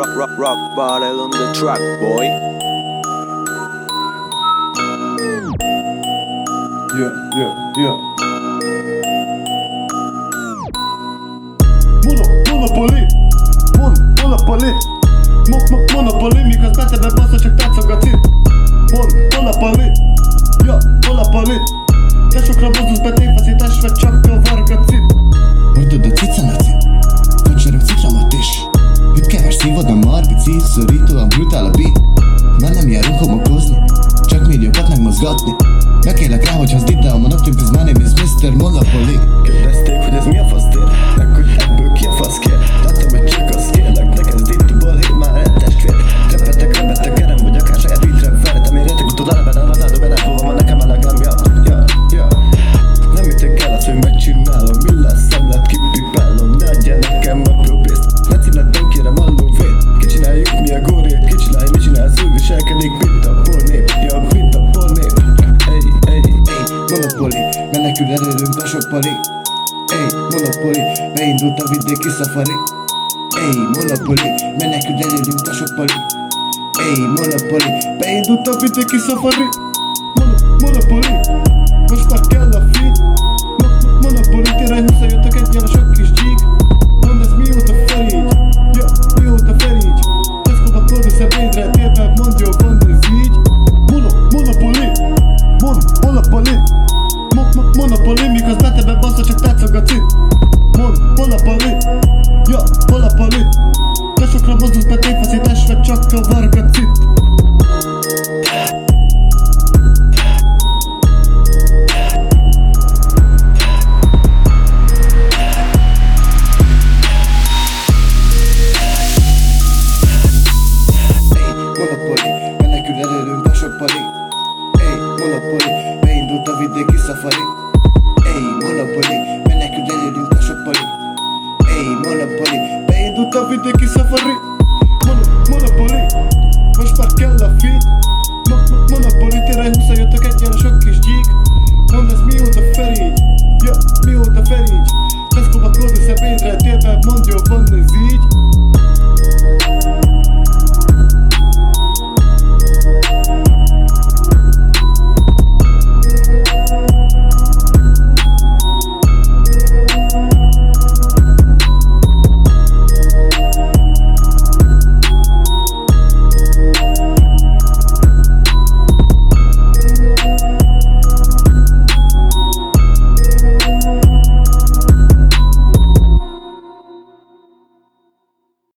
rock, rock, rock bottle on the track, boy. Yeah, yeah, yeah. Monopoly, monopoly, mi ce gățit. htjela bit Mene mi je rukom okoznje Čak mi je Ey tabideki safari Ey monopoly Menekül ellerim taş otpoli Ey monopoly Beyindu tabideki safari Mono, Monopoly Hoş bak gel Ey Monopoly Ben ekülerim taş opoli Ey Monopoly Bey bu kafedeki safari